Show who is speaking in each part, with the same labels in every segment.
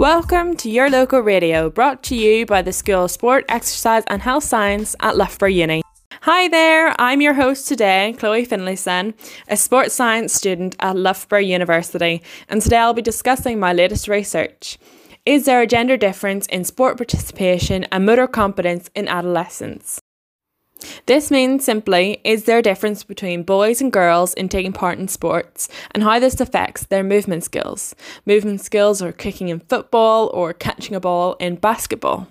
Speaker 1: Welcome to your local radio, brought to you by the School of Sport, Exercise and Health Science at Loughborough Uni. Hi there, I'm your host today, Chloe Finlayson, a sports science student at Loughborough University, and today I'll be discussing my latest research. Is there a gender difference in sport participation and motor competence in adolescence? This means simply, is there a difference between boys and girls in taking part in sports and how this affects their movement skills? Movement skills are kicking in football or catching a ball in basketball.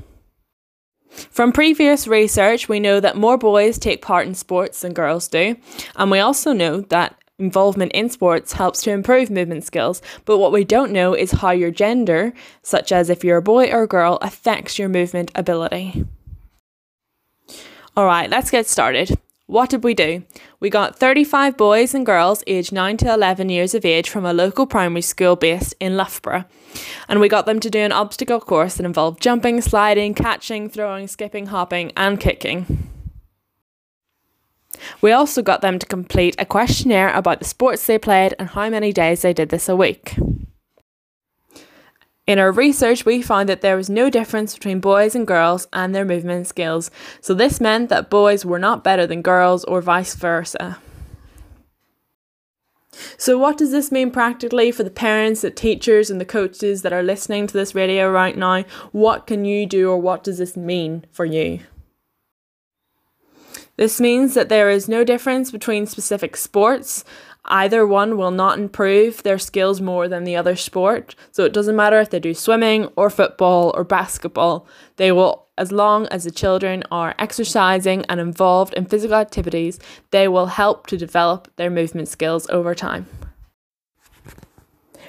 Speaker 1: From previous research, we know that more boys take part in sports than girls do, and we also know that involvement in sports helps to improve movement skills, but what we don't know is how your gender, such as if you're a boy or a girl, affects your movement ability. Alright, let's get started. What did we do? We got 35 boys and girls aged 9 to 11 years of age from a local primary school based in Loughborough. And we got them to do an obstacle course that involved jumping, sliding, catching, throwing, skipping, hopping, and kicking. We also got them to complete a questionnaire about the sports they played and how many days they did this a week. In our research, we found that there was no difference between boys and girls and their movement skills, so this meant that boys were not better than girls or vice versa. So, what does this mean practically for the parents, the teachers, and the coaches that are listening to this radio right now? What can you do, or what does this mean for you? This means that there is no difference between specific sports. Either one will not improve their skills more than the other sport. So it doesn't matter if they do swimming or football or basketball, they will, as long as the children are exercising and involved in physical activities, they will help to develop their movement skills over time.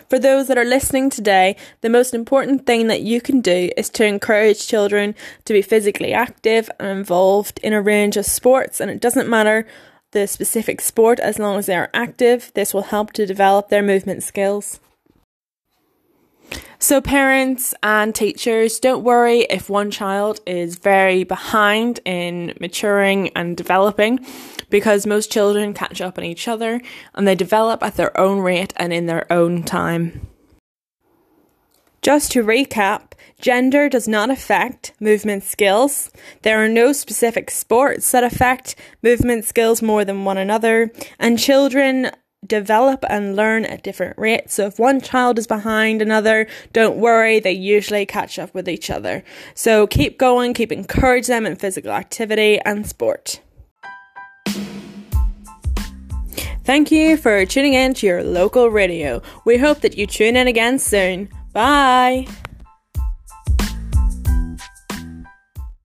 Speaker 1: For those that are listening today, the most important thing that you can do is to encourage children to be physically active and involved in a range of sports, and it doesn't matter the specific sport as long as they are active. This will help to develop their movement skills. So, parents and teachers, don't worry if one child is very behind in maturing and developing because most children catch up on each other and they develop at their own rate and in their own time. Just to recap, gender does not affect movement skills. There are no specific sports that affect movement skills more than one another, and children develop and learn at different rates. So if one child is behind another, don't worry, they usually catch up with each other. So keep going, keep encourage them in physical activity and sport. Thank you for tuning in to your local radio. We hope that you tune in again soon. Bye.